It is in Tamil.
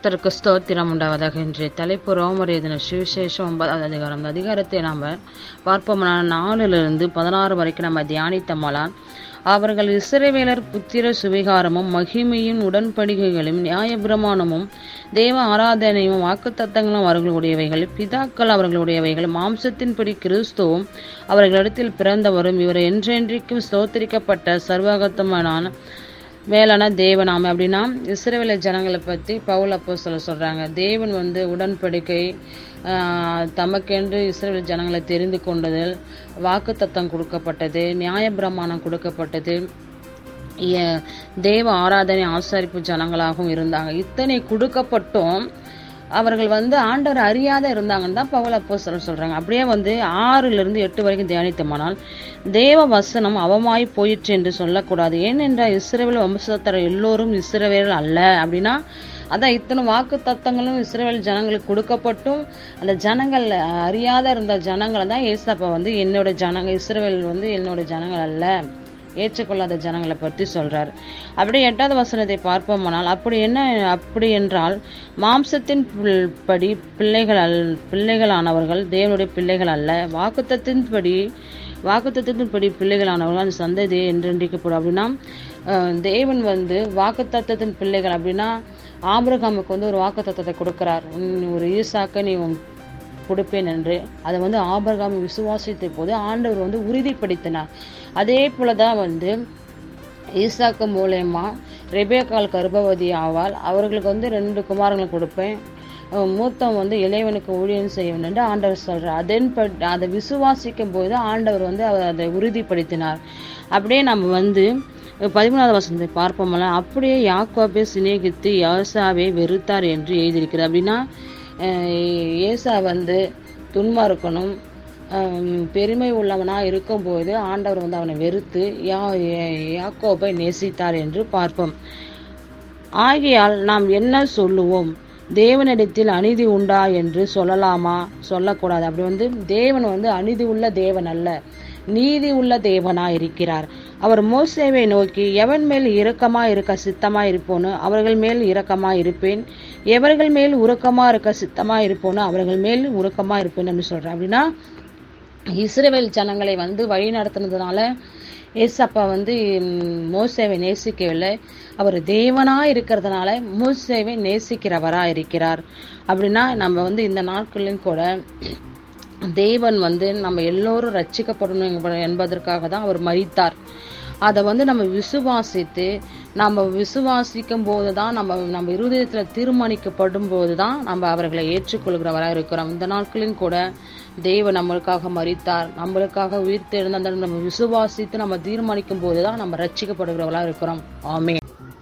கர்த்தருக்கு ஸ்தோத்திரம் உண்டாவதாக இன்றைய தலைப்பு ரோமர் எழுதின சுவிசேஷம் ஒன்பதாவது அதிகாரம். அதிகாரத்தை நாம் பார்ப்போம்னா நாலுலிருந்து பதினாறு வரைக்கும் நம்ம தியானித்தோமானால் அவர்கள் இஸ்ரவேலர் புத்திர சுவிகாரமும் மகிமையும் உடன்படிக்கைகளும் நியாயபிரமாணமும் தேவ ஆராதனையும் வாக்குத்தத்தங்களும் அவர்களுடையவைகள் பிதாக்கள் அவர்களுடையவைகள் மாம்சத்தின்படி கிறிஸ்துவும் அவர்களிடத்தில் பிறந்தவரும் இவர் என்றென்றைக்கும் ஸ்தோத்திரிக்கப்பட்ட சர்வகத்தமான மேலான தேவனாம். அப்படின்னா இஸ்ரேல ஜனங்களை பற்றி பவுல் அப்போ சொல்ல சொல்கிறாங்க தேவன் வந்து உடன்படிக்கை தமக்கென்று இஸ்ரேல் ஜனங்களை தெரிந்து கொண்டதில் வாக்குத்தத்தம் கொடுக்கப்பட்டது நியாயப்பிரமாணம் கொடுக்கப்பட்டது. தேவ ஆராதனை ஆசாரிப்பு ஜனங்களாகவும் இருந்தாங்க. இத்தனை கொடுக்கப்பட்டும் அவர்கள் வந்து ஆண்டவர் அறியாத இருந்தாங்கன்னு தான் பவுல் அப்போ சொல்ல சொல்றாங்க. அப்படியே வந்து ஆறுல இருந்து எட்டு வரைக்கும் தியானித்தமானால் தேவ வசனம் அவமாய் போயிற்று என்று சொல்லக்கூடாது. ஏனென்றால் இஸ்ரேவேல் வம்சத்தர் எல்லோரும் இஸ்ரவேல் அல்ல. அப்படின்னா அதான் இத்தனை வாக்கு தத்தங்களும் இஸ்ரேல் ஜனங்களுக்கு கொடுக்கப்பட்டும் அந்த ஜனங்கள் அறியாத இருந்த ஜனங்களை தான் ஏசப்பா வந்து என்னோட ஜனங்கள் இஸ்ரவேல் வந்து என்னோட ஜனங்கள் அல்ல. ஏற்றுக்கொள்ளாத ஜனங்களை பற்றி சொல்றார். அப்படி எட்டாவது வசனத்தை பார்ப்போமானால் அப்படி என்ன அப்படி என்றால் மாம்சத்தின் படி பிள்ளைகள் அல் பிள்ளைகளானவர்கள் தேவனுடைய பிள்ளைகள் அல்ல. வாக்குத்தத்தின்படி வாக்குத்தத்தின்படி பிள்ளைகளானவர்கள் அந்த சந்ததியை என்றென்றிக்கப்படும் அப்படின்னா தேவன் வந்து வாக்குத்தத்தின் பிள்ளைகள். அப்படின்னா ஆபிரகாமுக்கு வந்து ஒரு வாக்குத்தத்தை கொடுக்கிறார். உன் ஒரு ஈசாக்க நீ உன் கொடுப்பேன் என்று அதை வந்து ஆபரகாம் விசுவாசித்த போது ஆண்டவர் வந்து உறுதிப்படுத்தினார். அதே போலதான் வந்து ஈசாக்கு மூலயமா ரெபேக்கால் கர்ப்பவதி ஆவாள். அவர்களுக்கு வந்து ரெண்டு குமாரங்களை கொடுப்பேன். மூத்தம் வந்து இளையவனுக்கு ஊழியம் செய்யும் என்று ஆண்டவர் சொல்கிறார் அதன் அதை விசுவாசிக்கும் போது ஆண்டவர் வந்து அவர் அதை உறுதிப்படுத்தினார். அப்படியே நம்ம வந்து பதிமூணாவது வசனத்தை பார்ப்போம்ல. அப்படியே யாக்கோபை சிநேகித்து யாசாவை வெறுத்தார் என்று எழுதியிருக்கிறார். அப்படின்னா ஏசா வந்து துன்மார்க்கனும் பெருமை உள்ளவனாக இருக்கும்போது ஆண்டவர் வந்து அவனை வெறுத்து யா யா- யாக்கோபை நேசித்தார் என்று பார்ப்போம். ஆகையால் நாம் என்ன சொல்லுவோம்? தேவனிடத்தில் அநீதி உண்டா என்று சொல்லலாமா? சொல்லக்கூடாது. அப்படி வந்து தேவன் வந்து அநீதி உள்ள தேவன் அல்ல. நீதி உள்ள தேவனா இருக்கிறார் அவர் மோசேவை நோக்கி எவன் மேல் இரக்கமா இருக்க சித்தமா இருப்போன்னு அவர்கள் மேல் இரக்கமா இருப்பேன். எவர்கள் மேல் உருக்கமா இருக்க சித்தமா இருப்போன்னு அவர்கள் மேல் உருக்கமா இருப்பேன் அப்படின்னு சொல்றார். அப்படின்னா இஸ்ரேவேல் ஜனங்களை வந்து வழி நடத்துனதுனால ஏசப்பா வந்து மோசேவை நேசிக்கவில்லை. அவர் தேவனா இருக்கிறதுனால மோசேவை நேசிக்கிறவரா இருக்கிறார் அப்படின்னா நம்ம வந்து இந்த நாட்களிலும் கூட தேவன் வந்து நம்ம எல்லோரும் ரட்சிக்கப்படணும் என்ப- என்பதற்காக தான் அவர் மறித்தார் அதை வந்து நம்ம விசுவாசித்து நம்ம விசுவாசிக்கும் போது தான் நம்ம நம்ம இருதயத்தில் தீர்மானிக்கப்படும் போது தான் நம்ம அவர்களை ஏற்றுக்கொள்கிறவராக இருக்கிறோம். இந்த நாட்களிலும் கூட தெய்வன் நம்மளுக்காக மறித்தார் நம்மளுக்காக உயிர் தெழுந்த நம்ம விசுவாசித்து நம்ம தீர்மானிக்கும் போது தான் நம்ம ரட்சிக்கப்படுகிறவர்களாக இருக்கிறோம். ஆமே